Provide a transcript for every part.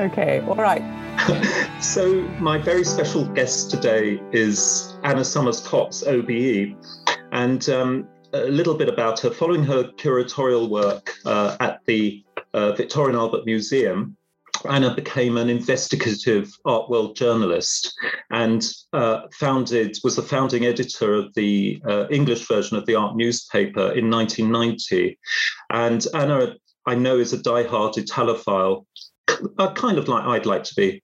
Okay, all right. so, my very special guest today is Anna Somers-Cocks, OBE, and um, a little bit about her. Following her curatorial work uh, at the uh, Victoria and Albert Museum, Anna became an investigative art world journalist and uh, founded was the founding editor of the uh, English version of the art newspaper in 1990. And Anna, I know, is a die-hard Italophile, uh, kind of like I'd like to be,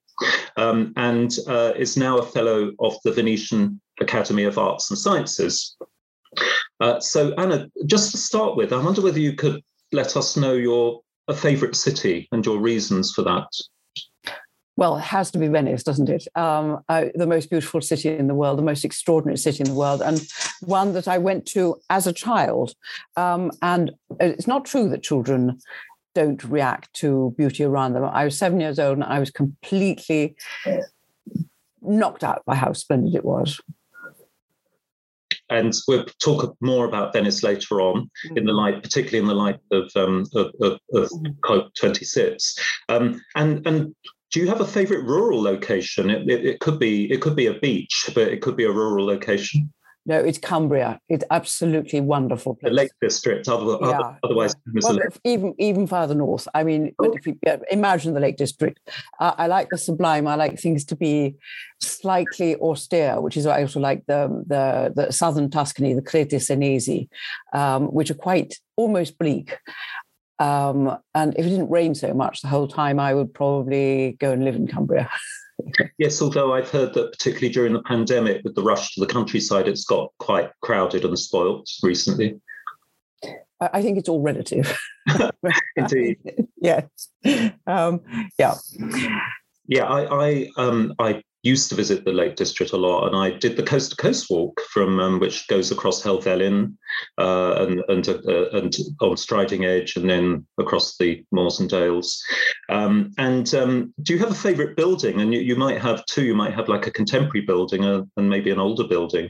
um, and uh, is now a fellow of the Venetian Academy of Arts and Sciences. Uh, so, Anna, just to start with, I wonder whether you could let us know your a favourite city and your reasons for that? Well, it has to be Venice, doesn't it? Um, the most beautiful city in the world, the most extraordinary city in the world, and one that I went to as a child. Um, and it's not true that children don't react to beauty around them. I was seven years old and I was completely knocked out by how splendid it was and we'll talk more about Venice later on in the mm-hmm. light, particularly in the light of um, of, of, of mm-hmm. 26. Um, and and do you have a favourite rural location? It, it, it, could be it could be a beach, but it could be a rural location. No, it's Cumbria. It's absolutely wonderful place. The Lake District, other, yeah. otherwise well, even even further north. I mean, oh. if you imagine the Lake District, uh, I like the sublime. I like things to be slightly austere, which is why I also like the the, the southern Tuscany, the Crete Senesi, um, which are quite almost bleak. Um, and if it didn't rain so much the whole time, I would probably go and live in Cumbria. yes, although I've heard that particularly during the pandemic, with the rush to the countryside, it's got quite crowded and spoilt recently. I think it's all relative. Indeed. yes. Um, yeah. Yeah, I I, um, I used to visit the Lake District a lot, and I did the coast to coast walk from um, which goes across Helvellyn uh, and and uh, and on Striding Edge, and then across the moors and dales. Um, and um, do you have a favourite building? And you, you might have two. You might have like a contemporary building uh, and maybe an older building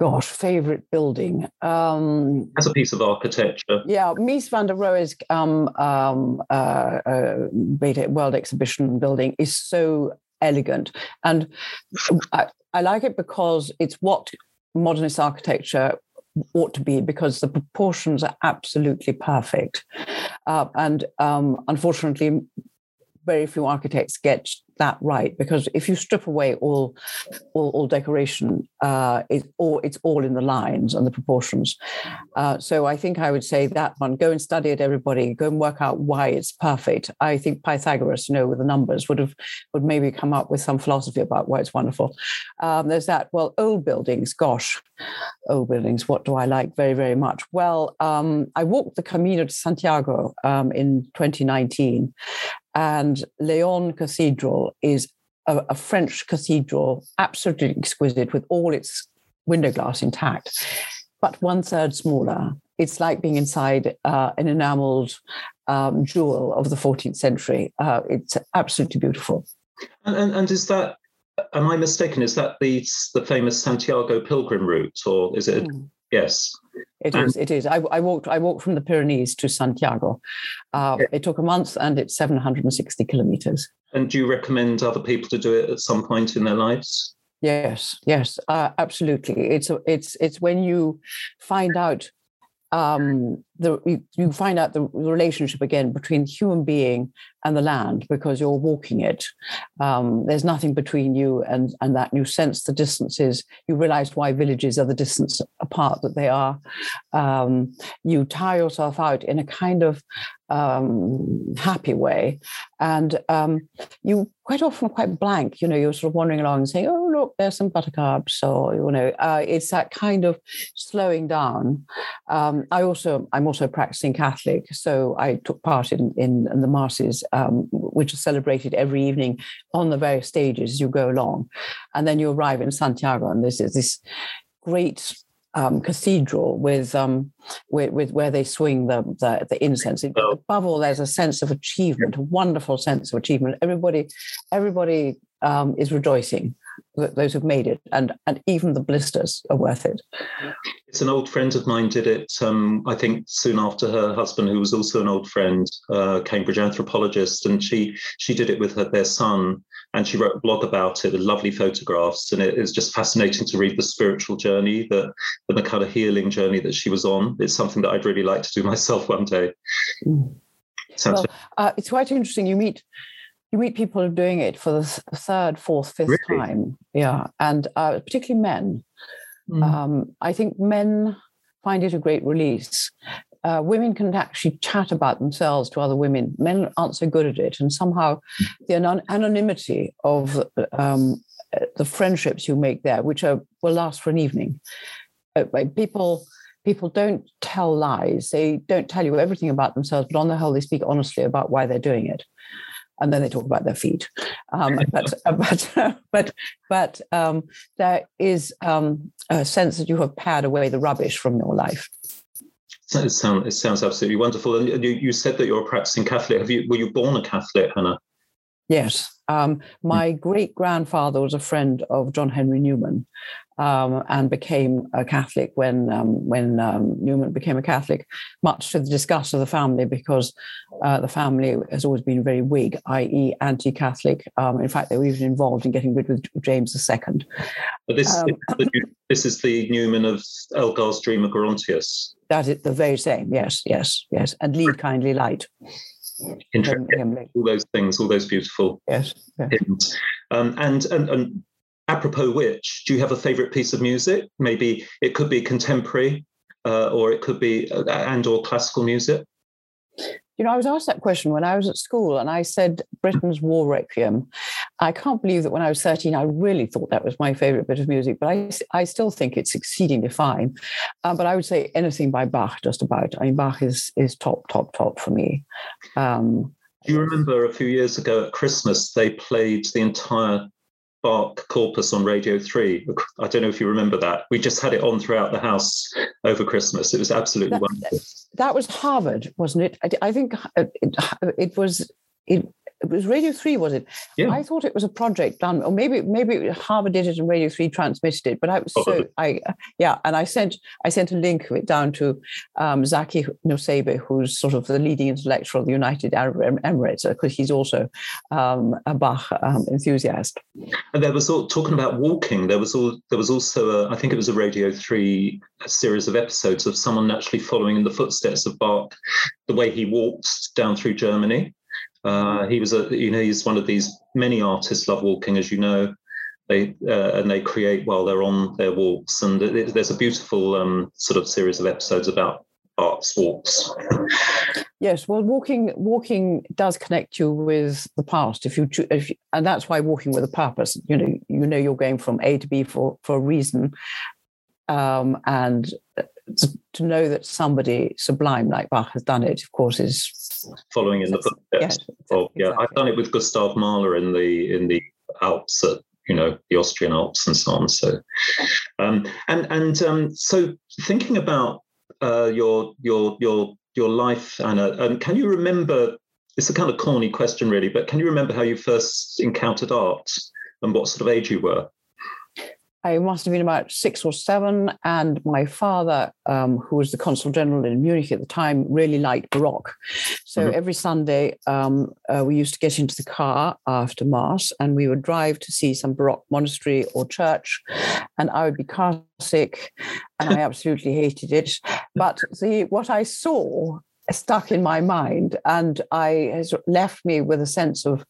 gosh, favorite building. Um, As a piece of architecture. Yeah, Mies van der Rohe's um, um, uh, uh, World Exhibition building is so elegant. And I, I like it because it's what modernist architecture ought to be because the proportions are absolutely perfect. Uh, and um, unfortunately, very few architects get that right because if you strip away all all, all decoration uh, it, or it's all in the lines and the proportions. Uh, so i think i would say that one go and study it everybody. Go and work out why it's perfect. I think pythagoras you know with the numbers would have would maybe come up with some philosophy about why it's wonderful. Um, there's that well old buildings gosh old buildings what do i like very very much? Well um, i walked the camino de santiago um, in 2019 and Leon Cathedral is a, a, French cathedral, absolutely exquisite, with all its window glass intact, but one third smaller. It's like being inside uh, an enameled um, jewel of the 14th century. Uh, it's absolutely beautiful. And, and, and, is that, am I mistaken? Is that the the famous Santiago pilgrim route, or is it? Mm. Yes. It is. It is. I, I, walked. I walked from the Pyrenees to Santiago. Uh, yeah. It took a month, and it's seven hundred and sixty kilometers. And do you recommend other people to do it at some point in their lives? Yes. Yes. Uh, absolutely. It's a, it's it's when you find out um, the, you, you, find out the relationship again between human being and the land because you're walking it. Um, there's nothing between you and, and that. You sense the distances. You realize why villages are the distance apart that they are. Um, you tire yourself out in a kind of um, happy way. And um, you quite often quite blank. You know, you're sort of wandering along and saying, oh, there's some buttercups. Or, you know, uh, it's that kind of slowing down. Um, I also, I'm also a practicing Catholic. So I took part in, in, in the masses, um, which are celebrated every evening on the various stages as you go along. And then you arrive in Santiago, and this is this great um, cathedral with, um, with, with where they swing the the, the incense. Oh. Above all, there's a sense of achievement, a wonderful sense of achievement. Everybody, everybody um, is rejoicing those who've made it, and and even the blisters are worth it. It's an old friend of mine did it. Um, I think soon after her husband, who was also an old friend, uh, Cambridge anthropologist, and she she did it with her their son, and she wrote a blog about it with lovely photographs, and it is just fascinating to read the spiritual journey, that the the kind of healing journey that she was on. It's something that I'd really like to do myself one day. Mm. Sounds well, uh, it's quite interesting. You meet you meet people doing it for the third, fourth, fifth really? time. Yeah, and uh, particularly men. Mm. Um, I think men find it a great release. Uh, women can actually chat about themselves to other women. Men aren't so good at it, and somehow the anonymity of um, the friendships you make there, which are, will last for an evening. Uh, people people don't tell lies. They don't tell you everything about themselves, but on the whole, they speak honestly about why they're doing it and then they talk about their feet. Um, but but but but um, there is um, a sense that you have pared away the rubbish from your life. It sounds, it sounds absolutely wonderful. And you, you said that you're a practicing Catholic. Have you were you born a Catholic, Anna? Yes. Um, my great grandfather was a friend of John Henry Newman, um, and became a Catholic when um, when um, Newman became a Catholic, much to the disgust of the family because uh, the family has always been very Whig, i.e., anti-Catholic. Um, in fact, they were even involved in getting rid of James II. But this, um, this is the Newman of Elgar's Dream of Gerontius. That is the very same. Yes, yes, yes, and lead kindly light. Interesting. All those things, all those beautiful yes, yes. Um, and, and and apropos which, do you have a favorite piece of music? Maybe it could be contemporary, uh, or it could be uh, and or classical music. You know, I was asked that question when I was at school, and I said Britten's War Requiem. I can't believe that when I was 13, I really thought that was my favorite bit of music, but I, I still think it's exceedingly fine. Uh, but I would say anything by Bach, just about. I mean, Bach is is top, top, top for me. Um, Do you remember a few years ago at Christmas, they played the entire Bach corpus on Radio 3. I don't know if you remember that. We just had it on throughout the house over Christmas. It was absolutely that, wonderful. That was Harvard, wasn't it? I, I think uh, it, it was. It, it was Radio 3, was it? Yeah. I thought it was a project done, or maybe maybe Harvard did it and Radio 3 transmitted it. But I was so I yeah, and I sent I sent a link of it down to um, Zaki Nusseibeh, who's sort of the leading intellectual of the United Arab Emirates, because he's also um, a Bach um, enthusiast. And there was all talking about walking. There was all there was also a, I think it was a Radio 3 series of episodes of someone actually following in the footsteps of Bach, the way he walked down through Germany. Uh, he was a, you know, he's one of these many artists love walking, as you know. They uh, and they create while they're on their walks, and it, there's a beautiful um, sort of series of episodes about arts walks. Yes, well, walking walking does connect you with the past. If you, if you, and that's why walking with a purpose. You know, you know you're going from A to B for for a reason, um, and to know that somebody sublime like Bach has done it, of course, is following in the footsteps. Yes, of, yeah, exactly. I've done it with Gustav Mahler in the in the Alps at you know the Austrian Alps and so on. So, um, and and um, so thinking about uh, your your your your life, Anna, um, can you remember? It's a kind of corny question, really, but can you remember how you first encountered art and what sort of age you were? I must have been about six or seven, and my father, um, who was the consul general in Munich at the time, really liked Baroque. So mm-hmm. every Sunday, um, uh, we used to get into the car after Mass and we would drive to see some Baroque monastery or church, and I would be car sick, and I absolutely hated it. But the what I saw stuck in my mind, and I has left me with a sense of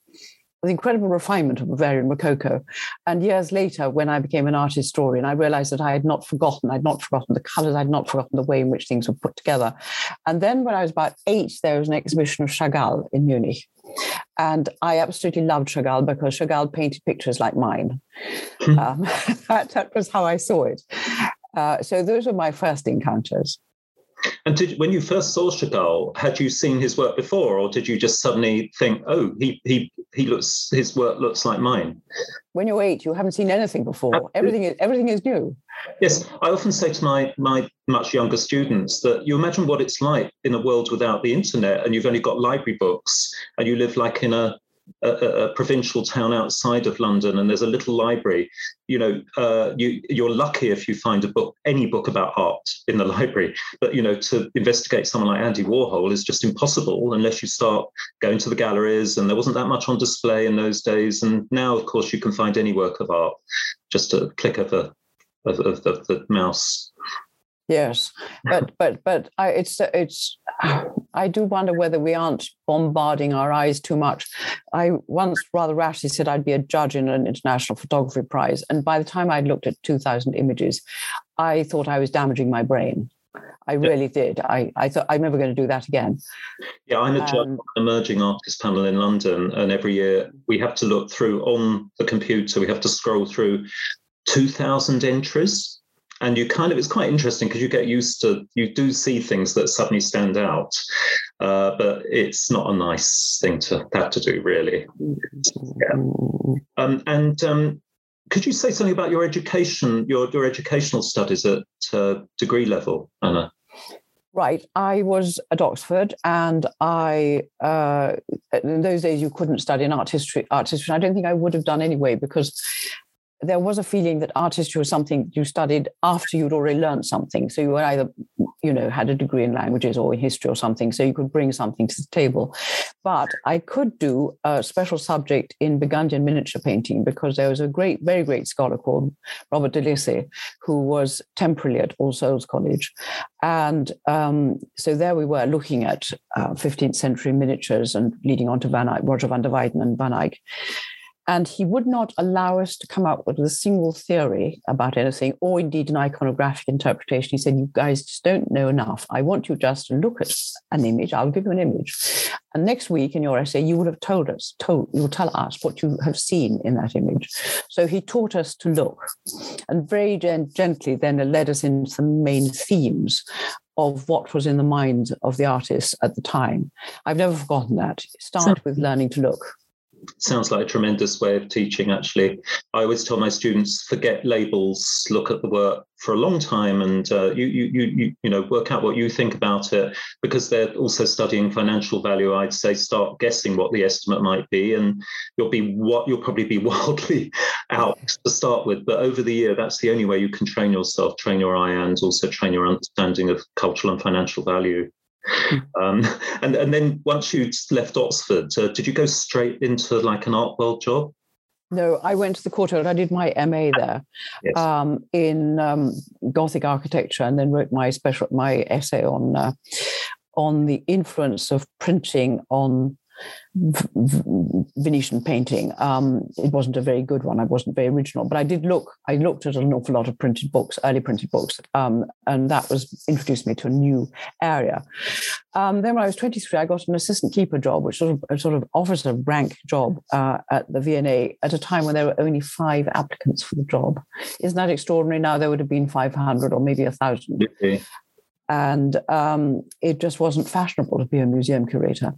the incredible refinement of Bavarian Rococo. And years later, when I became an art historian, I realized that I had not forgotten, I'd not forgotten the colors, I'd not forgotten the way in which things were put together. And then when I was about eight, there was an exhibition of Chagall in Munich. And I absolutely loved Chagall because Chagall painted pictures like mine. Hmm. um, that, that, was how I saw it. Uh, so those were my first encounters. And did, when you first saw Chagall, had you seen his work before, or did you just suddenly think, "Oh, he he he looks his work looks like mine"? When you're eight, you haven't seen anything before. Absolutely. Everything is everything is new. Yes, I often say to my my much younger students that you imagine what it's like in a world without the internet, and you've only got library books, and you live like in a a, a, provincial town outside of London and there's a little library, you know, uh, you, you're lucky if you find a book, any book about art in the library. But, you know, to investigate someone like Andy Warhol is just impossible unless you start going to the galleries. And there wasn't that much on display in those days. And now, of course, you can find any work of art just a click of, a, of, of, of the mouse. Yes, but but but I, it's it's. I do wonder whether we aren't bombarding our eyes too much. I once rather rashly said I'd be a judge in an international photography prize, and by the time I'd looked at two thousand images, I thought I was damaging my brain. I really did. I, I thought I'm never going to do that again. Yeah, I'm a judge um, on an emerging artist panel in London, and every year we have to look through on the computer. We have to scroll through 2,000 entries and you kind of it's quite interesting because you get used to you do see things that suddenly stand out uh, but it's not a nice thing to have to do really yeah. um, and um, could you say something about your education your, your educational studies at uh, degree level anna Right. I was at Oxford, and I uh, in those days you couldn't study an art history. Art history. I don't think I would have done anyway because there was a feeling that art history was something you studied after you'd already learned something. So you were either, you know, had a degree in languages or in history or something, so you could bring something to the table. But I could do a special subject in Burgundian miniature painting because there was a great, very great scholar called Robert Delaissé, who was temporarily at All Souls College. And um, so there we were looking at uh, 15th century miniatures and leading on to Van Eyck, Roger van der Weyden and Van Eyck. And he would not allow us to come up with a single theory about anything, or indeed an iconographic interpretation. He said, You guys just don't know enough. I want you just to look at an image. I'll give you an image. And next week in your essay, you would have told us, told you will tell us what you have seen in that image. So he taught us to look and very gently then led us into the main themes of what was in the mind of the artist at the time. I've never forgotten that. Start with learning to look sounds like a tremendous way of teaching actually. I always tell my students forget labels look at the work for a long time and uh, you, you you you know work out what you think about it because they're also studying financial value. I'd say start guessing what the estimate might be and you'll be what you'll probably be wildly out to start with. But over the year that's the only way you can train yourself train your eye and also train your understanding of cultural and financial value um, and and then once you left Oxford, uh, did you go straight into like an art world job? No, I went to the Courtauld. I did my MA there yes. um, in um, Gothic architecture, and then wrote my special my essay on uh, on the influence of printing on Venetian painting. Um, it wasn't a very good one. I wasn't very original, but I did look. I looked at an awful lot of printed books, early printed books, um, and that was introduced me to a new area. Um, then, when I was 23, I got an assistant keeper job, which sort of sort of offers a rank job uh, at the V&A at a time when there were only five applicants for the job. Isn't that extraordinary? Now there would have been 500 or maybe a thousand. Okay and um, it just wasn't fashionable to be a museum curator.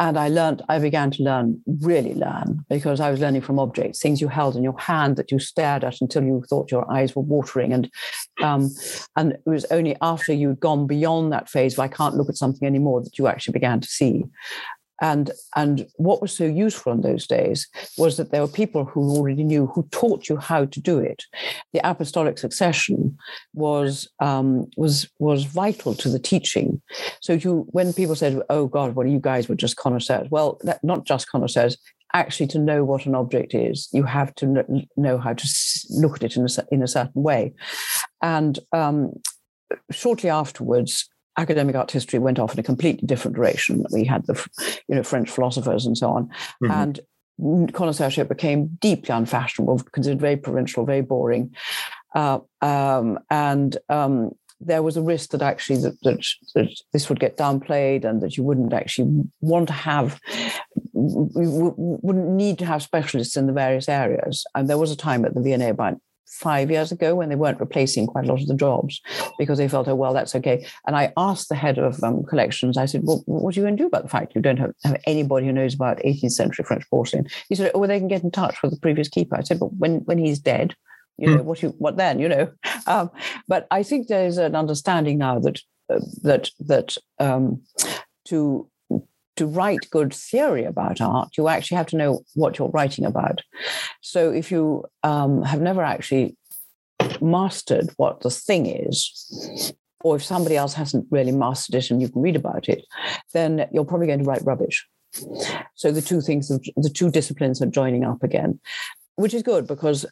And I learned, I began to learn, really learn, because I was learning from objects, things you held in your hand that you stared at until you thought your eyes were watering. And um, and it was only after you'd gone beyond that phase of I can't look at something anymore that you actually began to see. And, and what was so useful in those days was that there were people who already knew, who taught you how to do it. The apostolic succession was, um, was, was vital to the teaching. So you, when people said, oh God, well, you guys were just connoisseurs, well, that, not just connoisseurs, actually to know what an object is, you have to know how to look at it in a, in a certain way. And um, shortly afterwards, academic art history went off in a completely different direction. We had the, you know, French philosophers and so on, mm-hmm. and connoisseurship became deeply unfashionable, considered very provincial, very boring, uh, um, and um, there was a risk that actually that, that, that, this would get downplayed and that you wouldn't actually want to have we wouldn't need to have specialists in the various areas and there was a time at the V&A about five years ago when they weren't replacing quite a lot of the jobs because they felt, oh, well, that's okay. And I asked the head of um, collections, I said, well, what are you going to do about the fact you don't have, have anybody who knows about 18th century French porcelain? He said, oh, well, they can get in touch with the previous keeper. I said, but when, when he's dead, you know, mm. what you what then, you know? Um, but I think there's an understanding now that uh, that that um, to to write good theory about art, you actually have to know what you're writing about. So if you um, have never actually mastered what the thing is, or if somebody else hasn't really mastered it and you can read about it, then you're probably going to write rubbish. So the two things, the two disciplines are joining up again, which is good because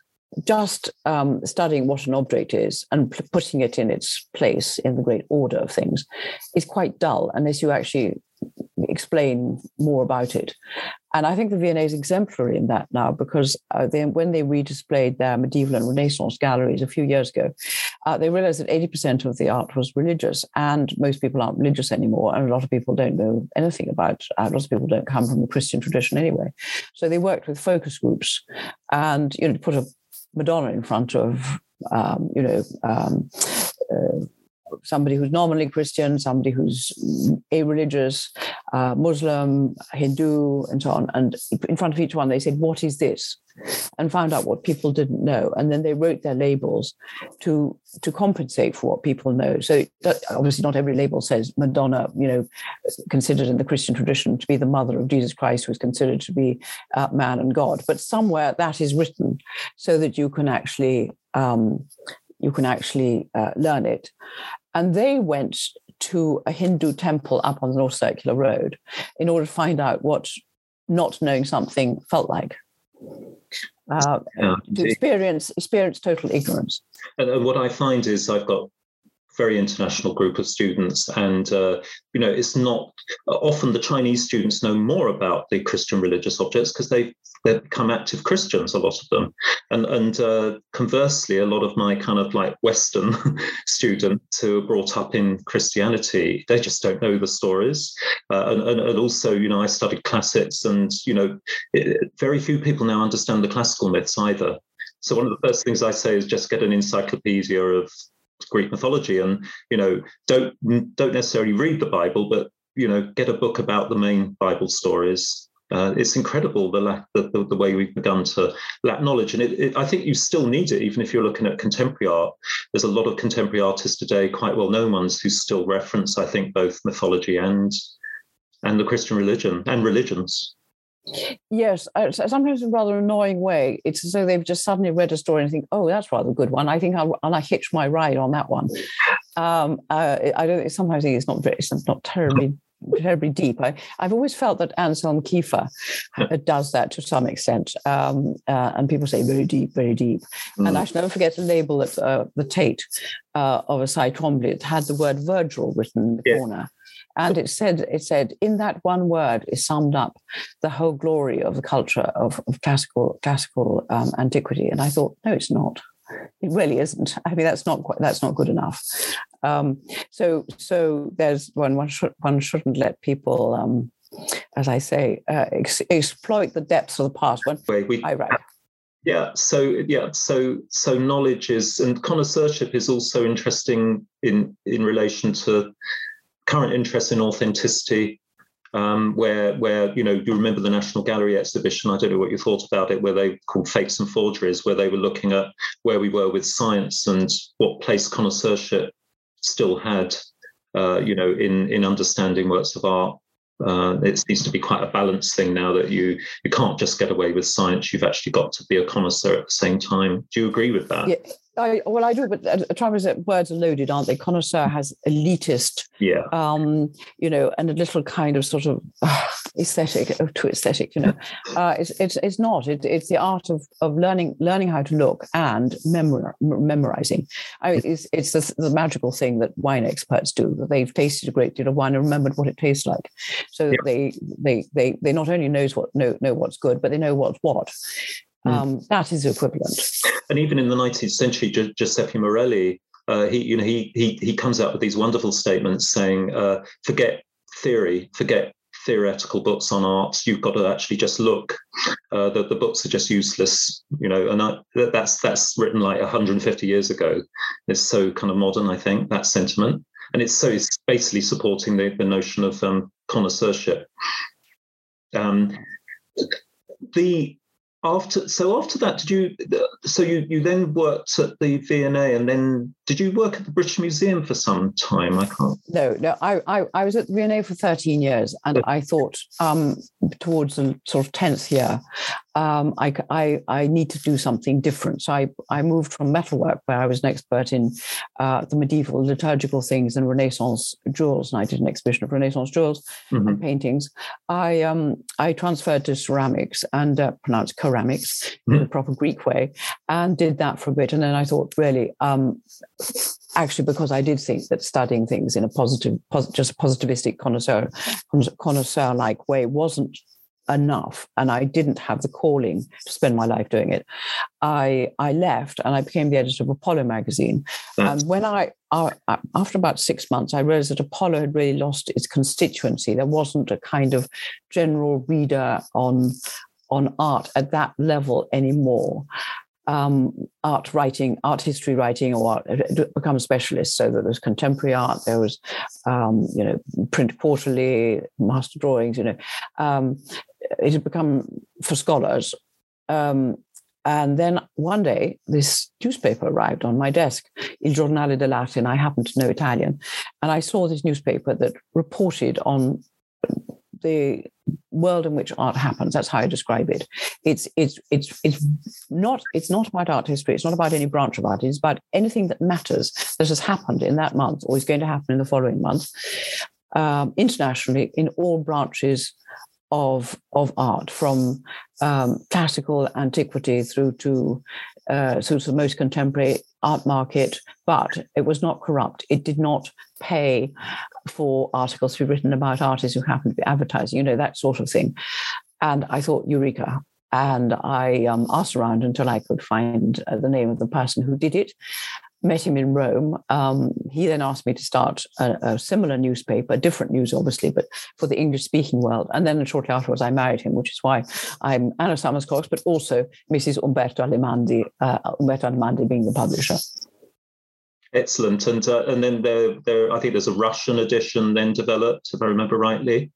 just um, studying what an object is and putting it in its place in the great order of things is quite dull unless you actually explain more about it. And I think the V&A is exemplary in that now because uh, they, when they redisplayed their medieval and Renaissance galleries a few years ago, uh, they realized that 80% of the art was religious, and most people aren't religious anymore. And a lot of people don't know anything about, uh, lots of people don't come from the Christian tradition anyway. So they worked with focus groups and, you know, put a Madonna in front of, um, you know, um, uh, somebody who's normally Christian, somebody who's a religious, uh, Muslim, Hindu, and so on. And in front of each one, they said, What is this? And found out what people didn't know. And then they wrote their labels to, to compensate for what people know. So that, obviously, not every label says Madonna, you know, considered in the Christian tradition to be the mother of Jesus Christ, who is considered to be uh, man and God. But somewhere that is written so that you can actually um, you can actually uh, learn it. And they went to a Hindu temple up on the North Circular Road in order to find out what not knowing something felt like. Uh, to experience experience total ignorance. And, and, what I find is I've got very international group of students, and uh, you know, it's not often the Chinese students know more about the Christian religious objects because they they've become active Christians, a lot of them. And, and uh, conversely, a lot of my kind of like Western students who are brought up in Christianity, they just don't know the stories. Uh, and, and, and, also, you know, I studied classics and, you know, it, very few people now understand the classical myths either. So one of the first things I say is just get an encyclopedia of Greek mythology and, you know, don't don't necessarily read the Bible, but you know, get a book about the main Bible stories uh, it's incredible the, lack, the, the, the, way we've begun to lack knowledge. And it, it, I think you still need it, even if you're looking at contemporary art. There's a lot of contemporary artists today, quite well known ones, who still reference, I think, both mythology and and the Christian religion and religions. Yes, sometimes in a rather annoying way. It's as though they've just suddenly read a story and think, "Oh, that's rather a good one. I think I'll, and I hitch my ride on that one." Um, uh, I don't. Sometimes it's not very, it's not terribly terribly deep. I, have always felt that Anselm Kiefer does that to some extent. Um, uh, and people say very deep, very deep. Mm. And I shall never forget a label at uh, the Tate uh, of a Cy Twombly. It had the word Virgil written in the corner. And it said, it said, in that one word is summed up the whole glory of the culture of, of classical classical um, antiquity. And I thought, no, it's not. It really isn't. I mean, that's not quite, that's not good enough. Um, so so there's one one should one shouldn't let people, um, as I say, uh, ex- exploit the depths of the past. When we, I write. Yeah, so yeah, so so knowledge is and connoisseurship is also interesting in in relation to current interest in authenticity um, where where you know you remember the National Gallery exhibition. I don't know what you thought about it, where they called fakes and forgeries, where they were looking at where we were with science and what place connoisseurship still had, uh, you know, in in understanding works of art. Uh, it seems to be quite a balanced thing now that you you can't just get away with science. You've actually got to be a connoisseur at the same time. Do you agree with that? Yeah, I, well, I do, but uh, trouble is that words are loaded, aren't they? Connoisseur has elitist, yeah, um, you know, and a little kind of sort of uh, aesthetic, uh, to aesthetic, you know. Uh, it's, it's it's not. It, it's the art of of learning learning how to look and memor, memorizing. I mean, it's it's the, the, magical thing that wine experts do. That they've tasted a great deal of wine and remembered what it tastes like, so yeah. they they they they not only knows what know know what's good, but they know what's what. Hmm. Um, that is equivalent. And even in the 19th century, Giuseppe Morelli, uh, he, you know, he, he, he comes out with these wonderful statements saying, uh, forget theory, forget theoretical books on art. You've got to actually just look. Uh, the, the books are just useless, you know, and I, that's that's written like 150 years ago. It's so kind of modern, I think, that sentiment. And it's so it's basically supporting the, the notion of um, connoisseurship. Um, the after so after that did you so you you then worked at the V&A and then did you work at the British Museum for some time? I can't. No, no. I, I, I was at the V&A for 13 years, and I thought um, towards the sort of 10th year, um, I, I, I need to do something different. So I, I moved from metalwork, where I was an expert in uh, the medieval liturgical things and Renaissance jewels, and I did an exhibition of Renaissance jewels mm-hmm. and paintings. I um, I transferred to ceramics and uh, pronounced ceramics mm-hmm. in the proper Greek way, and did that for a bit. And then I thought, really, um, actually, because I did think that studying things in a positive, pos- just a positivistic connoisseur, connoisseur like way wasn't enough and I didn't have the calling to spend my life doing it. I I left and I became the editor of Apollo magazine. That's- and when I, I, after about six months, I realized that Apollo had really lost its constituency. There wasn't a kind of general reader on on art at that level anymore um, art writing, art history writing, or art, become specialists. So there was contemporary art, there was, um, you know, print quarterly, master drawings. You know, um, it had become for scholars. Um, and then one day, this newspaper arrived on my desk, Il Giornale dell'Arte, and I happened to know Italian. And I saw this newspaper that reported on the world in which art happens. That's how I describe it. It's it's it's it's not it's not about art history. It's not about any branch of art. It's about anything that matters that has happened in that month or is going to happen in the following month, um, internationally in all branches of of art, from um, classical antiquity through to uh, through the most contemporary art market. But it was not corrupt. It did not pay for articles to be written about artists who happen to be advertising, you know, that sort of thing. And I thought, Eureka. And I um, asked around until I could find uh, the name of the person who did it. Met him in Rome. Um, he then asked me to start a, a, similar newspaper, different news, obviously, but for the English speaking world. And then shortly afterwards, I married him, which is why I'm Anna Somers-Cocks, but also Mrs. Umberto Allemandi, uh, Umberto Allemandi being the publisher. Excellent, and uh, and then there there I think there's a Russian edition then developed, if I remember rightly,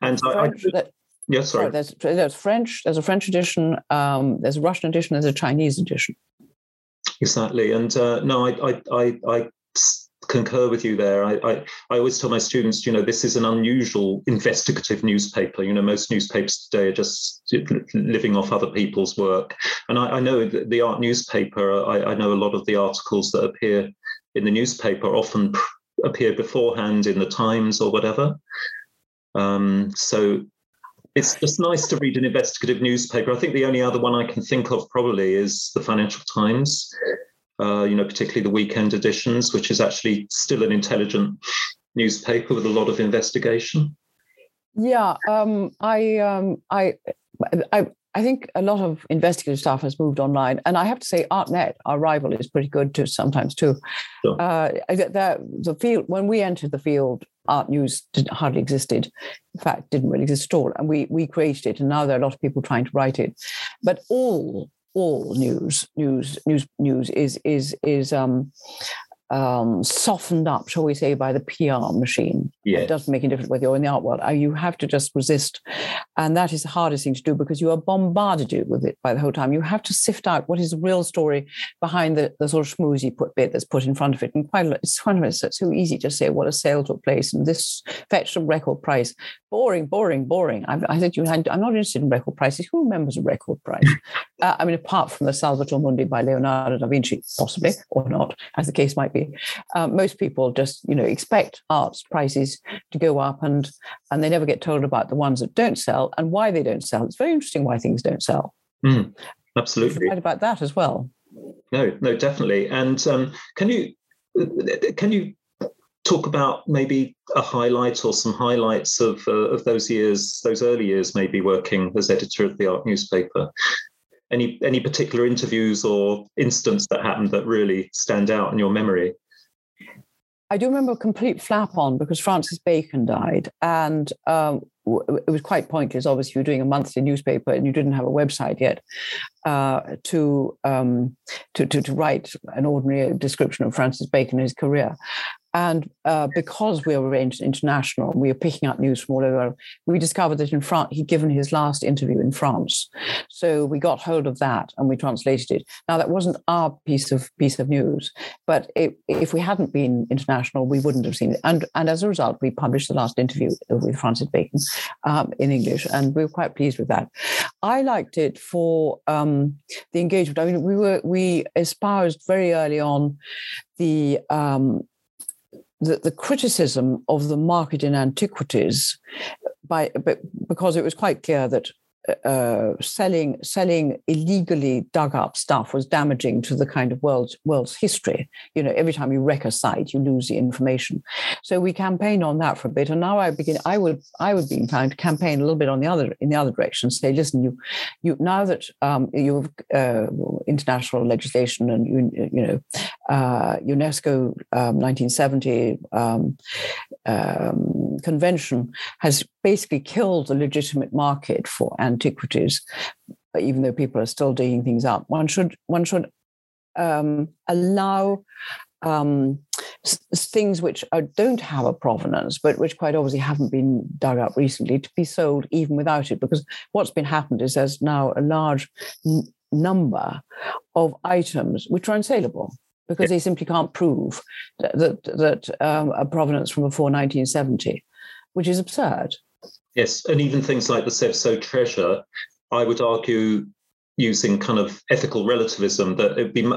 and French, I, I, yeah, sorry. sorry. There's there's French, there's a French edition, um, there's a Russian edition, there's a Chinese edition. Exactly, and uh, no, I, I I I concur with you there. I, I, I always tell my students, you know, this is an unusual investigative newspaper. You know, most newspapers today are just living off other people's work. And I, I know the art newspaper, I, I know a lot of the articles that appear in the newspaper often appear beforehand in the Times or whatever. Um, so it's just nice to read an investigative newspaper. I think the only other one I can think of probably is the Financial Times. Uh, you know, particularly the weekend editions, which is actually still an intelligent newspaper with a lot of investigation. Yeah, um, I, um, I, I, I think a lot of investigative stuff has moved online, and I have to say, ArtNet, our rival, is pretty good too sometimes too. Sure. Uh, the, the field when we entered the field, art news hardly existed. In fact, didn't really exist at all, and we we created it, and now there are a lot of people trying to write it. But all all news news news news is is is um um, softened up, shall we say, by the PR machine. Yeah. It doesn't make any difference whether you're in the art world. Uh, you have to just resist. And that is the hardest thing to do because you are bombarded with it by the whole time. You have to sift out what is the real story behind the, the sort of schmoozy put bit that's put in front of it. And quite a lot, it's kind of it's so easy to say what a sale took place and this fetched a record price. Boring, boring, boring. I, I said you had, I'm not interested in record prices. Who remembers a record price? uh, I mean, apart from the Salvator Mundi by Leonardo da Vinci, possibly, or not, as the case might be. Um, most people just, you know, expect arts prices to go up, and and they never get told about the ones that don't sell and why they don't sell. It's very interesting why things don't sell. Mm, absolutely. Right about that as well. No, no, definitely. And um, can you can you talk about maybe a highlight or some highlights of uh, of those years, those early years, maybe working as editor of the art newspaper? Any any particular interviews or incidents that happened that really stand out in your memory? I do remember a complete flap on because Francis Bacon died, and um, it was quite pointless. Obviously, you were doing a monthly newspaper and you didn't have a website yet uh, to, um, to, to to write an ordinary description of Francis Bacon and his career. And uh, because we were arranged international, we were picking up news from all over. We discovered that in France, he'd given his last interview in France, so we got hold of that and we translated it. Now that wasn't our piece of piece of news, but it, if we hadn't been international, we wouldn't have seen it. And and as a result, we published the last interview with Francis Bacon um, in English, and we were quite pleased with that. I liked it for um, the engagement. I mean, we were we espoused very early on the um, the, the criticism of the market in antiquities by because it was quite clear that uh, selling selling illegally dug up stuff was damaging to the kind of world's world's history. You know, every time you wreck a site, you lose the information. So we campaigned on that for a bit, and now I begin. I would I would be inclined to campaign a little bit on the other in the other direction. Say, listen, you you now that um, you have uh, international legislation and you you know uh, UNESCO um, 1970 um, um, convention has basically killed the legitimate market for antiquities, even though people are still digging things up. One should one should um, allow um, things which are, don't have a provenance, but which quite obviously haven't been dug up recently, to be sold even without it. Because what's been happened is there's now a large n- number of items which are unsaleable because they simply can't prove that that, that um, a provenance from before 1970, which is absurd. Yes, and even things like the Sevso treasure, I would argue, using kind of ethical relativism, that it'd be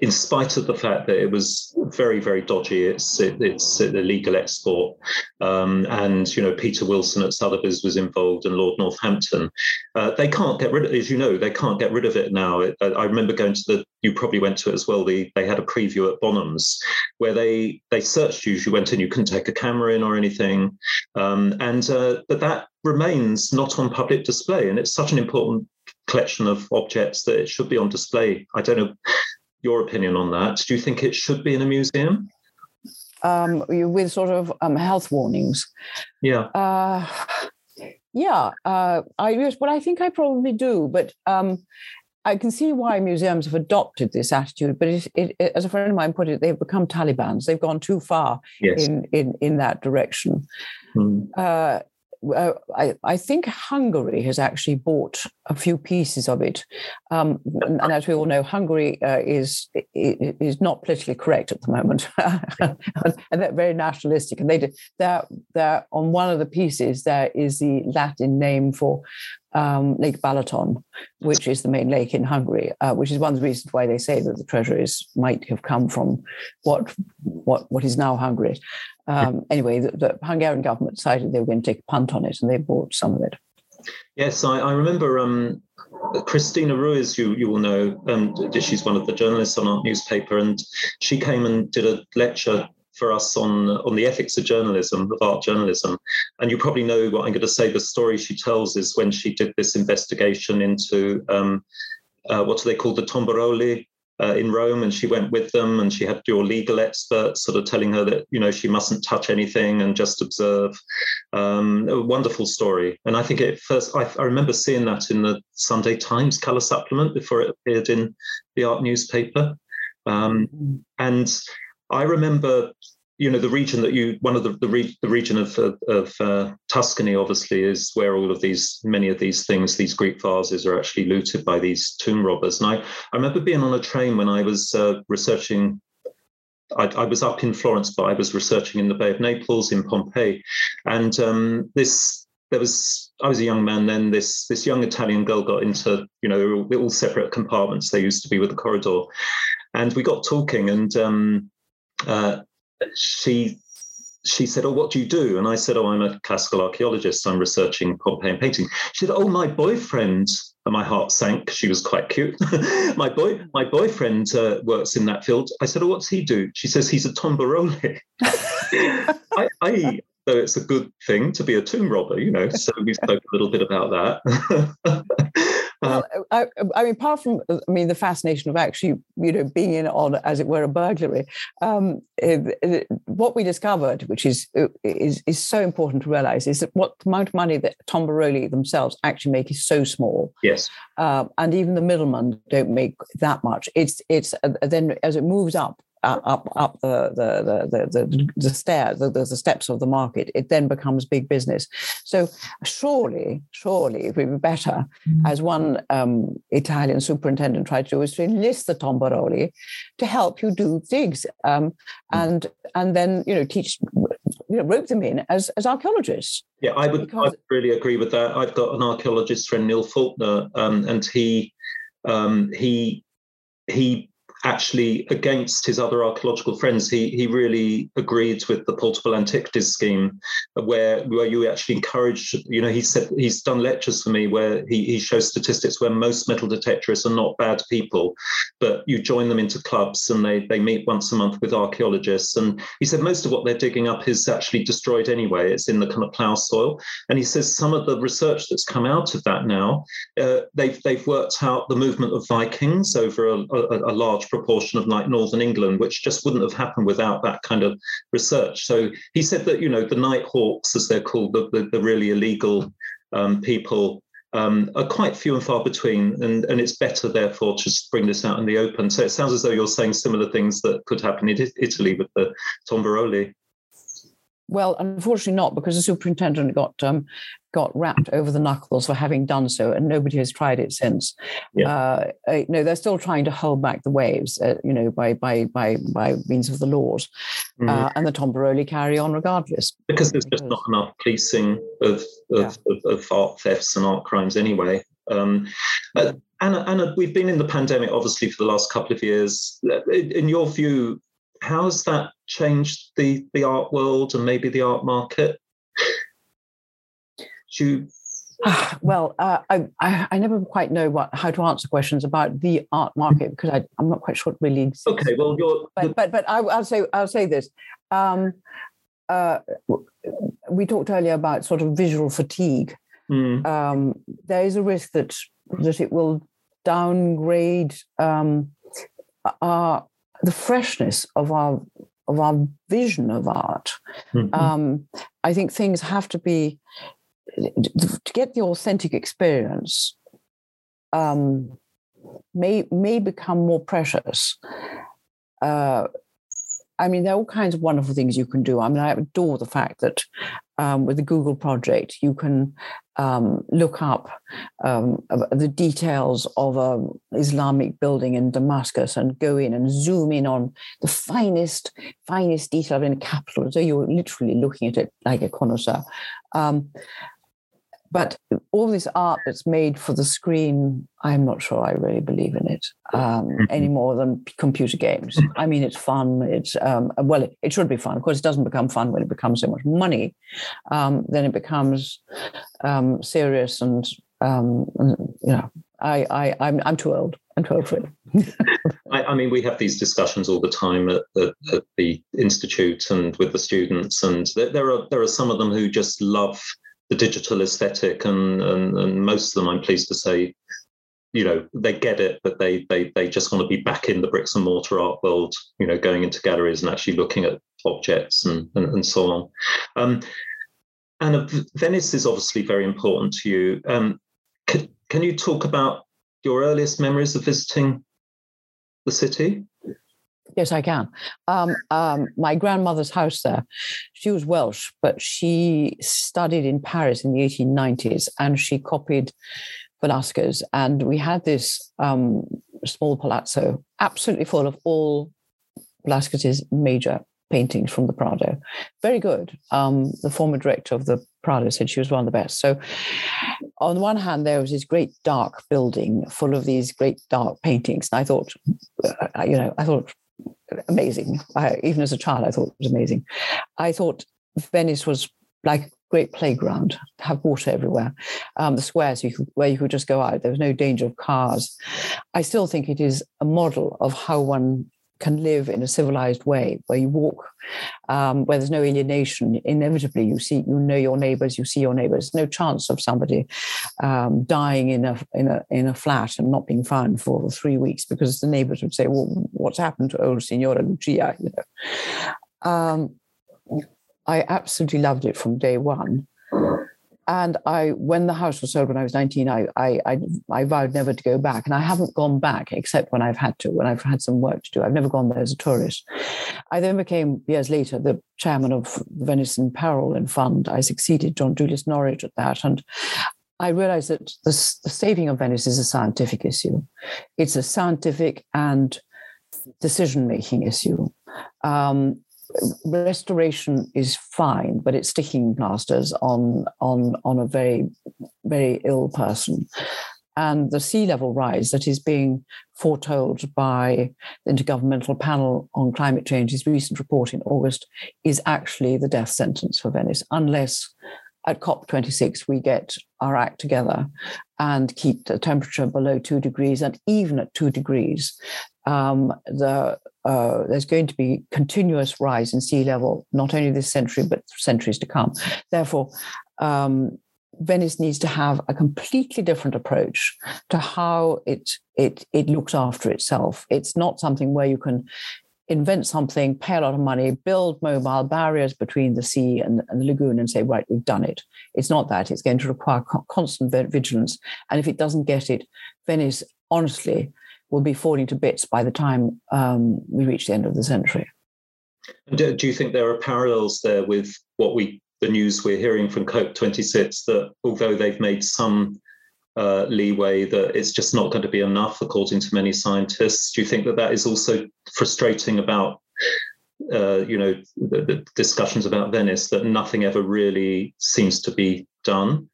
in spite of the fact that it was very, very dodgy, it's it, it's illegal export, um, and you know Peter Wilson at Sotheby's was involved, and Lord Northampton. Uh, they can't get rid of, as you know, they can't get rid of it now. It, I remember going to the, you probably went to it as well. The, they had a preview at Bonhams where they they searched you. You went in, you couldn't take a camera in or anything, um, and uh, but that remains not on public display, and it's such an important collection of objects that it should be on display. I don't know your opinion on that. Do you think it should be in a museum? Um, with sort of um, health warnings. Yeah. Uh, yeah. Uh, I yes, well, I think I probably do, but um, I can see why museums have adopted this attitude. But it, it, it, as a friend of mine put it, they've become Taliban's. They've gone too far yes. in, in in that direction. Mm. Uh, uh, I, I, think Hungary has actually bought a few pieces of it, um, and, as we all know, Hungary uh, is is not politically correct at the moment, and they're very nationalistic. And they they're, they're on one of the pieces there is the Latin name for um, Lake Balaton, which is the main lake in Hungary, uh, which is one of the reasons why they say that the treasure is might have come from what what what is now Hungary. Um, anyway, the, the, Hungarian government decided they were going to take a punt on it, and they bought some of it. Yes, I, I remember um, Cristina Ruiz. You you will know, um, she's one of the journalists on our newspaper, and she came and did a lecture for us on on the ethics of journalism, of art journalism. And you probably know what I'm going to say. The story she tells is when she did this investigation into um, uh, what do they call the tombaroli uh, in Rome, and she went with them, and she had your legal experts sort of telling her that you know she mustn't touch anything and just observe. Um, a wonderful story, and I think it first I, I, remember seeing that in the Sunday Times color supplement before it appeared in the art newspaper, um, and I remember, you know, the region that you, one of the the, re, the region of of uh, Tuscany, obviously, is where all of these, many of these things, these Greek vases, are actually looted by these tomb robbers. And I, I remember being on a train when I was uh, researching. I, I, was up in Florence, but I was researching in the Bay of Naples, in Pompeii, and um, this there was I was a young man then. This this young Italian girl got into you know they were all separate compartments. They used to be with the corridor, and we got talking, and um, uh, she she said, "Oh, what do you do?" And I said, "Oh, I'm a classical archaeologist. I'm researching Pompeian painting." She said, "Oh, my boyfriend." And my heart sank. She was quite cute. my boy, my boyfriend uh, works in that field. I said, "Oh, what's he do?" She says, "He's a tombaroli." I, I so it's a good thing to be a tomb robber, you know. So we spoke a little bit about that. well, I, I, mean, apart from I mean the fascination of actually, you know, being in on, as it were, a burglary, um, it, it, what we discovered, which is is is so important to realize, is that what the amount of money that Tombaroli themselves actually make is so small. Yes, uh, and even the middlemen don't make that much. It's it's uh, then as it moves up up up the the the the, the stairs, the, the steps of the market, it then becomes big business. So surely, surely it would be better, mm-hmm. as one um, Italian superintendent tried to do, is to enlist the Tombaroli to help you do digs, um, mm-hmm. and and then you know teach you know rope them in as as archaeologists. Yeah, I would, because, I would really agree with that. I've got an archaeologist friend, Neil Faulkner, um, and he um, he he actually against his other archaeological friends, he he really agreed with the portable antiquities scheme, where where you actually encourage. You know, he said he's done lectures for me where he he shows statistics where most metal detectorists are not bad people, but you join them into clubs and they they meet once a month with archaeologists. And he said most of what they're digging up is actually destroyed anyway. It's in the kind of plough soil. And he says some of the research that's come out of that now, uh, they've they've worked out the movement of Vikings over a, a, a large proportion of like northern England, which just wouldn't have happened without that kind of research. So he said that you know the night hawks, as they're called, the the, the really illegal um, people. Um, are quite few and far between, and, and it's better, therefore, to bring this out in the open. So it sounds as though you're saying similar things that could happen in Italy with the Tombaroli. Well, unfortunately, not because the superintendent got um, got rapped over the knuckles for having done so, and nobody has tried it since. Yeah. Uh, you know, they're still trying to hold back the waves, uh, you know, by by by by means of the laws, mm-hmm. uh, and the Tombaroli carry on regardless. Because there's just not enough policing of of, yeah. of, of art thefts and art crimes anyway. Um, uh, Anna, Anna, we've been in the pandemic obviously for the last couple of years. In your view, how has that changed the the art world and maybe the art market? you well, uh, I, I, never quite know what how to answer questions about the art market because I, I'm not quite sure it really exists. Okay, well, you're but but, but I, will say I'll say this. Um, uh, we talked earlier about sort of visual fatigue. Mm. Um, there is a risk that that it will downgrade um, our the freshness of our of our vision of art. Mm-hmm. Um, I think things have to be to get the authentic experience um, may may become more precious. Uh, I mean, there are all kinds of wonderful things you can do. I mean, I adore the fact that um, with the Google project, you can um, look up um, the details of an Islamic building in Damascus and go in and zoom in on the finest, finest detail in a capital. So you're literally looking at it like a connoisseur. Um, but all this art that's made for the screen, I'm not sure I really believe in it um, mm-hmm. any more than computer games. I mean, it's fun. It's um, well, it, it, should be fun. Of course, it doesn't become fun when it becomes so much money. Um, then it becomes um, serious, and, um, and, you know, I, I, I'm, I'm too old. I'm too old for it. I, I, mean, we have these discussions all the time at, at, at the institute and with the students, and there, there are there are some of them who just love the digital aesthetic, and, and and most of them, I'm pleased to say, you know, they get it, but they they they just want to be back in the bricks and mortar art world, you know, going into galleries and actually looking at objects and and, and so on. Um, and Venice is obviously very important to you. Um, can, can you talk about your earliest memories of visiting the city? Yes, I can. Um, um, my grandmother's house there, she was Welsh, but she studied in Paris in the 1890s and she copied Velasquez. And we had this um, small palazzo absolutely full of all Velasquez's major paintings from the Prado. Very good. Um, the former director of the Prado said she was one of the best. So, on the one hand, there was this great dark building full of these great dark paintings. And I thought, uh, you know, I thought amazing. I, even as a child, I thought it was amazing. I thought Venice was like a great playground, have water everywhere. Um, the squares you could, where you could just go out, there was no danger of cars. I still think it is a model of how one can live in a civilized way where you walk um, where there's no alienation. Inevitably you see you know your neighbors you see your neighbors. No chance of somebody um, dying in a, in a in a flat and not being found for three weeks because the neighbors would say well what's happened to old signora lucia? You know? Um, i absolutely loved it from day one and I, when the house was sold when I was 19, I, I, I, I, vowed never to go back. And I haven't gone back except when I've had to, when I've had some work to do. I've never gone there as a tourist. I then became, years later, the chairman of the Venice in Peril and Fund. I succeeded John Julius Norwich at that. And I realized that the, the saving of Venice is a scientific issue. It's a scientific and decision making issue. Um, restoration is fine, but it's sticking plasters on on on a very very ill person. And the sea level rise that is being foretold by the Intergovernmental Panel on Climate Change's recent report in August is actually the death sentence for Venice, unless at COP26 we get our act together and keep the temperature below two degrees. And even at two degrees, um, the uh, there's going to be continuous rise in sea level, not only this century, but centuries to come. Therefore, um, Venice needs to have a completely different approach to how it it it looks after itself. It's not something where you can invent something, pay a lot of money, build mobile barriers between the sea and, and the lagoon, and say, right, we've done it. It's not that. It's going to require co- constant vigilance. And if it doesn't get it, Venice, honestly, will be falling to bits by the time um, we reach the end of the century. Do, do you think there are parallels there with what we the news we're hearing from COP26 that although they've made some uh, leeway, that it's just not going to be enough, according to many scientists. Do you think that that is also frustrating about, uh, you know, the, the, discussions about Venice that nothing ever really seems to be done?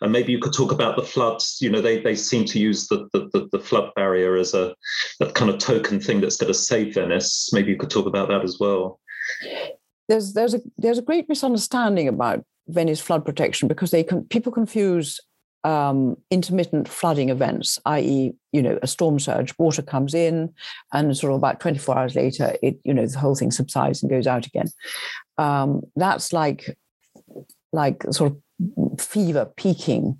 And maybe you could talk about the floods. You know, they they seem to use the the, the flood barrier as a, a kind of token thing that's going to save Venice. Maybe you could talk about that as well. There's there's a there's a great misunderstanding about Venice flood protection because they can, people confuse um, intermittent flooding events, i.e., you know, a storm surge, water comes in, and sort of about 24 hours later, it, you know, the whole thing subsides and goes out again. Um, that's like, like sort of fever peaking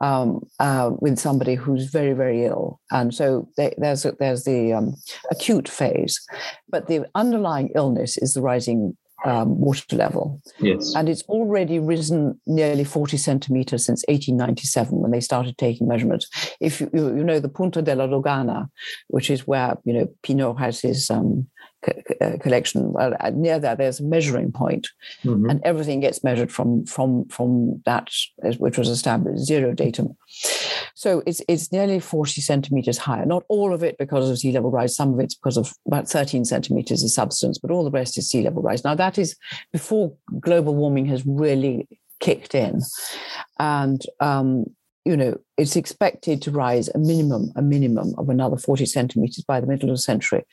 um, uh, with somebody who's very very ill and so they, there's there's the um, acute phase but the underlying illness is the rising um, water level. Yes. And it's already risen nearly 40 centimeters since 1897 when they started taking measurements. If you, you know the Punta della Dogana which is where, you know, Pinault has his um, uh, collection. Well, uh, near there, there's a measuring point, mm-hmm. and everything gets measured from from from that, which was established zero datum. So it's it's nearly 40 centimeters higher. Not all of it because of sea level rise. Some of it's because of about 13 centimeters is subsidence but all the rest is sea level rise. Now that is before global warming has really kicked in, and um, you know, it's expected to rise a minimum, a minimum of another 40 centimeters by the middle of the century.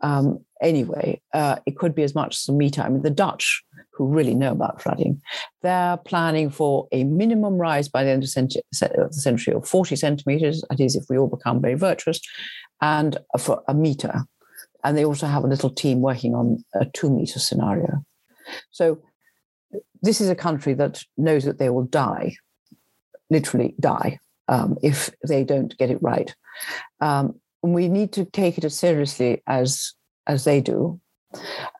Um, anyway, uh, it could be as much as a meter. I mean, the Dutch, who really know about flooding, they're planning for a minimum rise by the end of the century of 40 centimeters, that is, if we all become very virtuous, and for a meter. And they also have a little team working on a two meter scenario. So this is a country that knows that they will die literally die um, if they don't get it right. Um, we need to take it as seriously as as they do.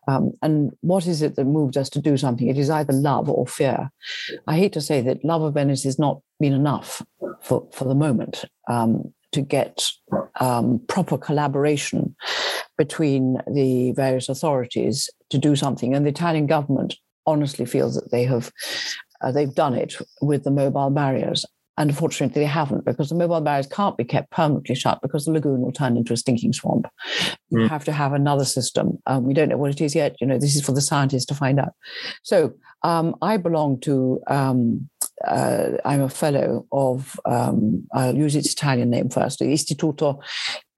Um, and what is it that moved us to do something? It is either love or fear. I hate to say that love of Venice has not been enough for, for the moment um, to get um, proper collaboration between the various authorities to do something. And the Italian government honestly feels that they have uh, they've done it with the mobile barriers. And unfortunately, they haven't because the mobile barriers can't be kept permanently shut because the lagoon will turn into a stinking swamp. You mm. have to have another system. Um, we don't know what it is yet. You know, this is for the scientists to find out. So um, I belong to, um, uh, I'm a fellow of, um, I'll use its Italian name first, the Istituto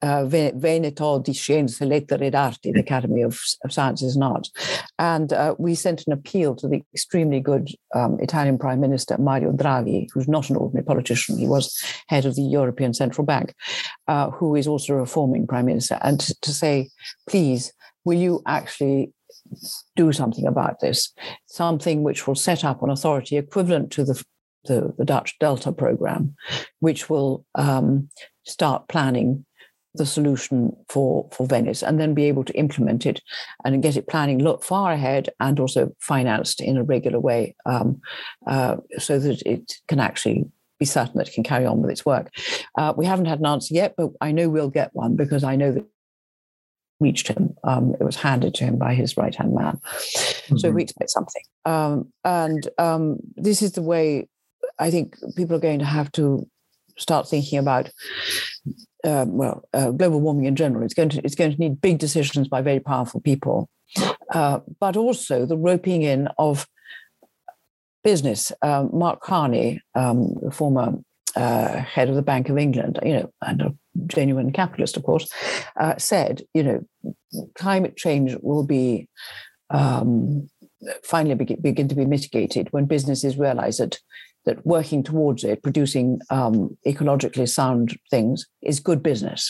uh, Veneto di Scienze, Lettere ed Arti, the Academy of, of Sciences and Arts. And uh, we sent an appeal to the extremely good um, Italian Prime Minister, Mario Draghi, who's not an ordinary politician. He was head of the European Central Bank, uh, who is also a reforming Prime Minister, and to, to say, please, will you actually do something about this? Something which will set up an authority equivalent to the the, the Dutch Delta program, which will um, start planning the solution for for Venice, and then be able to implement it and get it planning look far ahead and also financed in a regular way, um, uh, so that it can actually be certain that it can carry on with its work. Uh, we haven't had an answer yet, but I know we'll get one because I know that reached him. Um, it was handed to him by his right hand man. Mm-hmm. So we expect something. Um, and um, this is the way I think people are going to have to start thinking about. Uh, well, uh, global warming in general. It's going to it's going to need big decisions by very powerful people, uh, but also the roping in of business. Um, Mark Carney, um, the former uh, head of the Bank of England, you know, and a genuine capitalist, of course, uh, said, you know, climate change will be um, finally begin, begin, to be mitigated when businesses realize that that working towards it, producing um, ecologically sound things, is good business.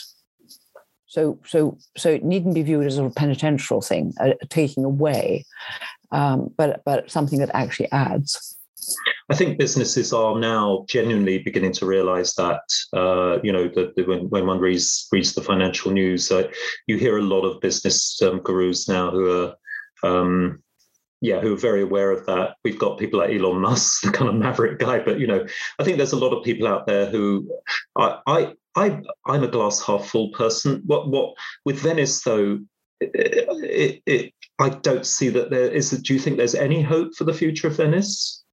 So, so, so it needn't be viewed as a penitential thing, a, a taking away, um, but but something that actually adds. I think businesses are now genuinely beginning to realise that. Uh, you know, that when, when one reads reads the financial news, uh, you hear a lot of business um, gurus now who are. Um, yeah, who are very aware of that. We've got people like Elon Musk, the kind of maverick guy, but you know, I think there's a lot of people out there who I I, I I'm a glass half full person. What what with Venice though, it, it, it, I don't see that there is. Do you think there's any hope for the future of Venice?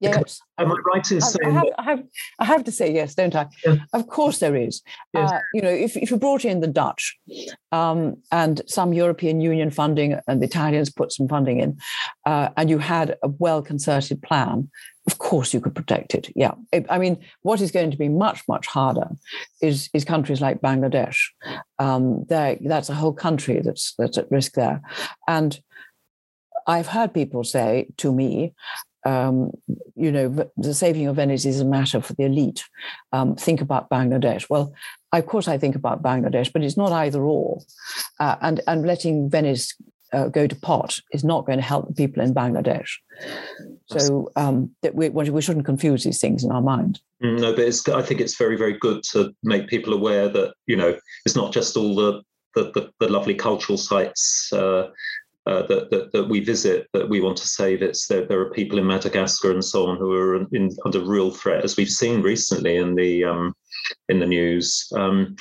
Yes. Am I right in saying I have, I have, I have, to say yes, don't I? Yeah. Of course there is. Yes. Uh, you know, if, if you brought in the Dutch um, and some European Union funding and the Italians put some funding in, uh, and you had a well concerted plan, of course you could protect it. Yeah. I mean, what is going to be much, much harder is, is countries like Bangladesh. Um, that's a whole country that's, that's at risk there. And I've heard people say to me, um, you know, the saving of Venice is a matter for the elite. Um, think about Bangladesh. Well, of course, I think about Bangladesh, but it's not either or. Uh, and and letting Venice uh, go to pot is not going to help the people in Bangladesh. So um, that we, we shouldn't confuse these things in our mind. Mm, no, but I think it's very, very good to make people aware that you know it's not just all the the, the, the lovely cultural sites uh, uh, that, that, that we visit that we want to save. It's there, there are people in Madagascar and so on who are in, under real threat, as we've seen recently in the um, in the news. Um,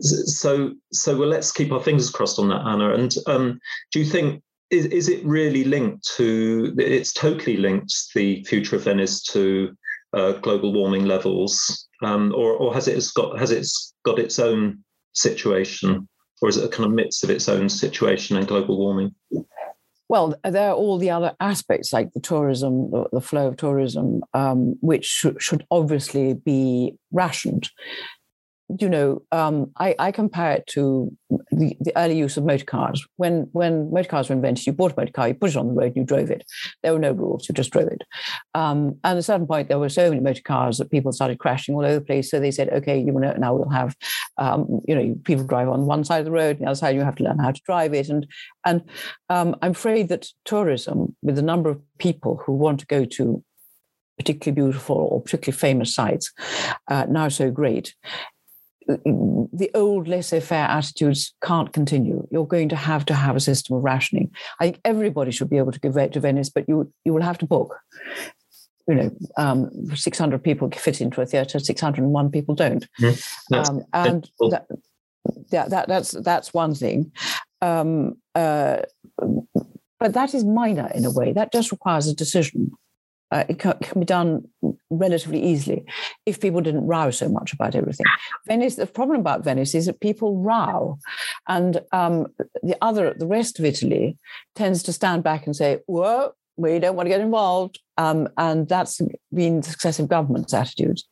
so so well, let's keep our fingers crossed on that, Anna. And um, do you think is, is it really linked to? It's totally linked the future of Venice to uh, global warming levels, um, or or has it got has it got its own situation? or is it a kind of mix of its own situation and global warming? Well, there are all the other aspects like the tourism, the, flow of tourism, um, which should obviously be rationed you know, um, I, I, compare it to the, the, early use of motor cars. When when motor cars were invented, you bought a motor car, you put it on the road, and you drove it. There were no rules; you just drove it. Um, and at a certain point, there were so many motor cars that people started crashing all over the place. So they said, "Okay, you know, now we'll have, um, you know, people drive on one side of the road, and the other side you have to learn how to drive it." And and um, I'm afraid that tourism, with the number of people who want to go to particularly beautiful or particularly famous sites uh, now so great the old laissez-faire attitudes can't continue. You're going to have to have a system of rationing. I think everybody should be able to go to Venice, but you you will have to book. You know, um, 600 people fit into a theatre, 601 people don't, mm-hmm. um, and that, yeah, that, that's that's one thing. Um, uh, but that is minor in a way. That just requires a decision uh, it can, can, be done relatively easily if people didn't row so much about everything. Venice, the problem about Venice is that people row, and um, the other, the rest of Italy, tends to stand back and say, "Whoa, we don't want to get involved," um, and that's been successive governments' attitudes.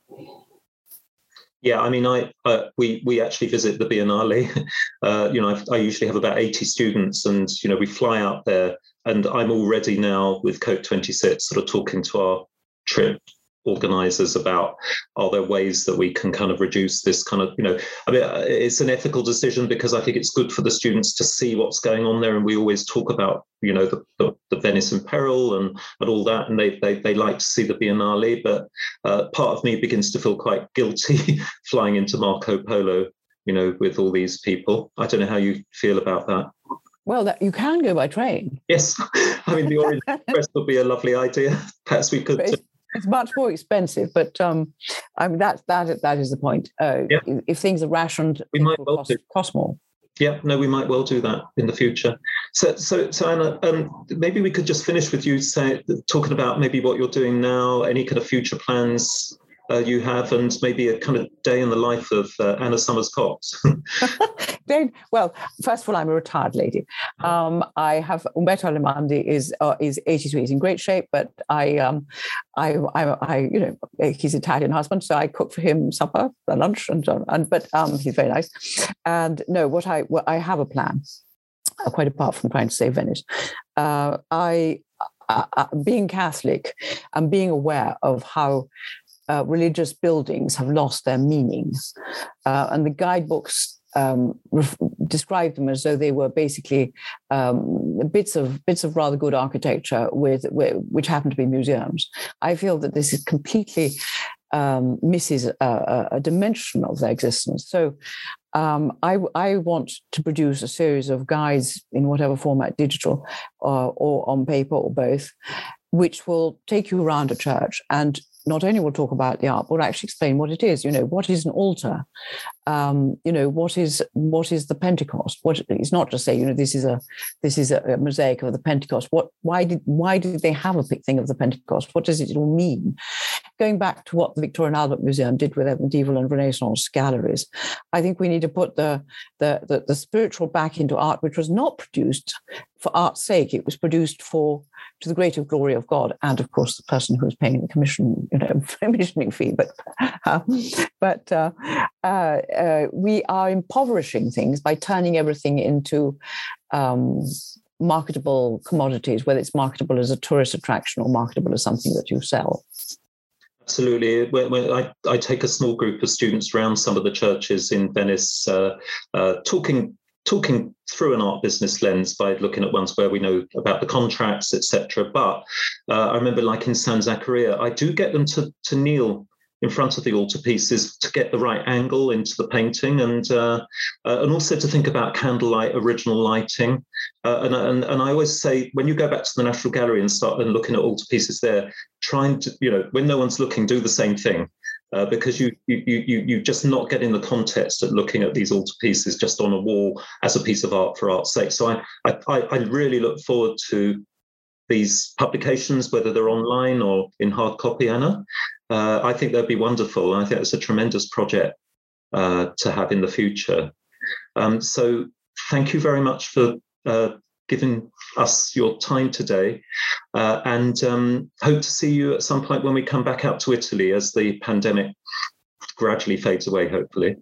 Yeah, I mean, I uh, we we actually visit the Biennale. Uh, you know, I've, i usually have about eighty students, and you know, we fly out there and I'm already now with COP 26 sort of talking to our trip organizers about are there ways that we can kind of reduce this kind of you know i mean it's an ethical decision because i think it's good for the students to see what's going on there. And we always talk about you know the, the, the venice in peril and and all that. And they they, they like to see the biennale but uh, part of me begins to feel quite guilty flying into marco polo you know with all these people. I don't know how you feel about that. Well, that, you can go by train. Yes, I mean the Orient Express would be a lovely idea. Perhaps we could it's much more expensive, but um, I mean that that that is the point. Uh, yeah. If things are rationed, we might well cost, cost, more. Yeah, no, we might well do that in the future. So, so, so Anna, um, maybe we could just finish with you say, talking about maybe what you're doing now, any kind of future plans uh, you have, and maybe a kind of day in the life of uh, Anna Somers-Cocks. well, first of all, I'm a retired lady. Um, I have Umberto Allemandi is uh, is 83. He's in great shape, but I, um, I, I, I, you know, he's an Italian husband, so I cook for him supper, lunch, and and but um, he's very nice. And no, what I what I have a plan, uh, quite apart from trying to save Venice. Uh, I uh, uh, being Catholic and being aware of how uh, religious buildings have lost their meaning. Uh, and the guidebooks um, describe them as though they were basically um, bits of bits of rather good architecture with, with, which happen to be museums. I feel that this is completely um, misses a, a, dimension of their existence. So um, I, I, want to produce a series of guides in whatever format, digital uh, or on paper or both, which will take you around a church and not only will talk about the art, but will actually explain what it is. You know, what is an altar? Um, you know, what is what is the Pentecost? What it's not just say, you know, this is a this is a, mosaic of the Pentecost. What why did why did they have a thing of the Pentecost? What does it all mean? Going back to what the Victoria and Albert Museum did with their medieval and Renaissance galleries, I think we need to put the the, the, the spiritual back into art, which was not produced for art's sake. It was produced for to the greater glory of God, and of course the person who is paying the commission, you know, commissioning fee. But uh, but uh, uh, uh, we are impoverishing things by turning everything into. Um, marketable commodities whether it's marketable as a tourist attraction or marketable as something that you sell Absolutely. When, when I, I, take a small group of students around some of the churches in Venice, uh, uh, talking talking through an art business lens by looking at ones where we know about the contracts, etc. But uh, I remember, like in San Zaccaria, I do get them to to kneel in front of the altarpieces to get the right angle into the painting, and uh, uh, and also to think about candlelight, original lighting. Uh, and, and and I always say when you go back to the National Gallery and start and looking at altarpieces there, trying to you know when no one's looking, do the same thing uh, because you you you you just not getting the context at looking at these altarpieces just on a wall as a piece of art for art's sake. So I I, I really look forward to these publications, whether they're online or in hard copy, Anna. Uh, I think they'd be wonderful. I think it's a tremendous project uh, to have in the future. Um, so thank you very much for giving us your time today. Uh, and um, hope to see you at some point when we come back out to Italy as the pandemic gradually fades away, hopefully.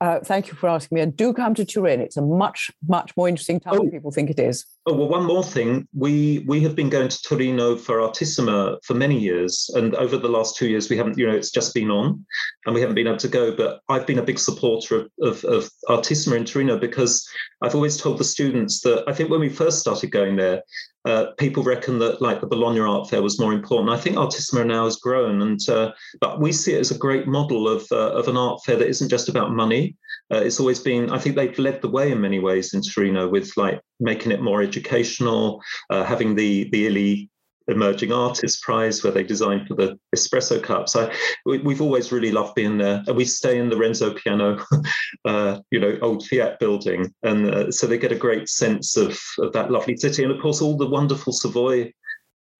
Uh, thank you for asking me. And do come to Turin. It's a much, much more interesting town oh. than people think it is. Oh well, one more thing. We we have been going to Torino for Artissima for many years, and over the last two years, we haven't. You know, it's just been on, and we haven't been able to go. But I've been a big supporter of, of, of Artissima in Torino because I've always told the students that I think when we first started going there, uh, people reckon that like the Bologna Art Fair was more important. I think Artissima now has grown, and uh, but we see it as a great model of uh, of an art fair that isn't just about money. Uh, it's always been. I think they've led the way in many ways in Torino with like making it more educational, uh, having the the illy Emerging Artist Prize, where they designed for the espresso cups. I, we, have always really loved being there, and we stay in the Renzo Piano, uh, you know, old Fiat building, and uh, so they get a great sense of, of that lovely city, and of course all the wonderful Savoy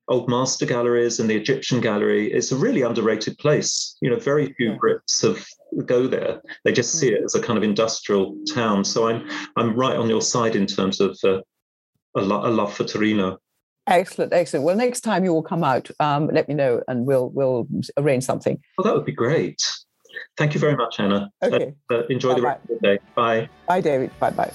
old master galleries and the Egyptian gallery. It's a really underrated place. You know, very few Brits have go there. They just see it as a kind of industrial town. So I'm I'm right on your side in terms of uh, a, lo- a love for Torino. Excellent, excellent. Well, next time you will come out, um, let me know, and we'll we'll arrange something. Well, that would be great. Thank you very much, Anna. Okay. Uh, uh, enjoy Bye-bye. the rest of the day. Bye. Bye, David. Bye bye.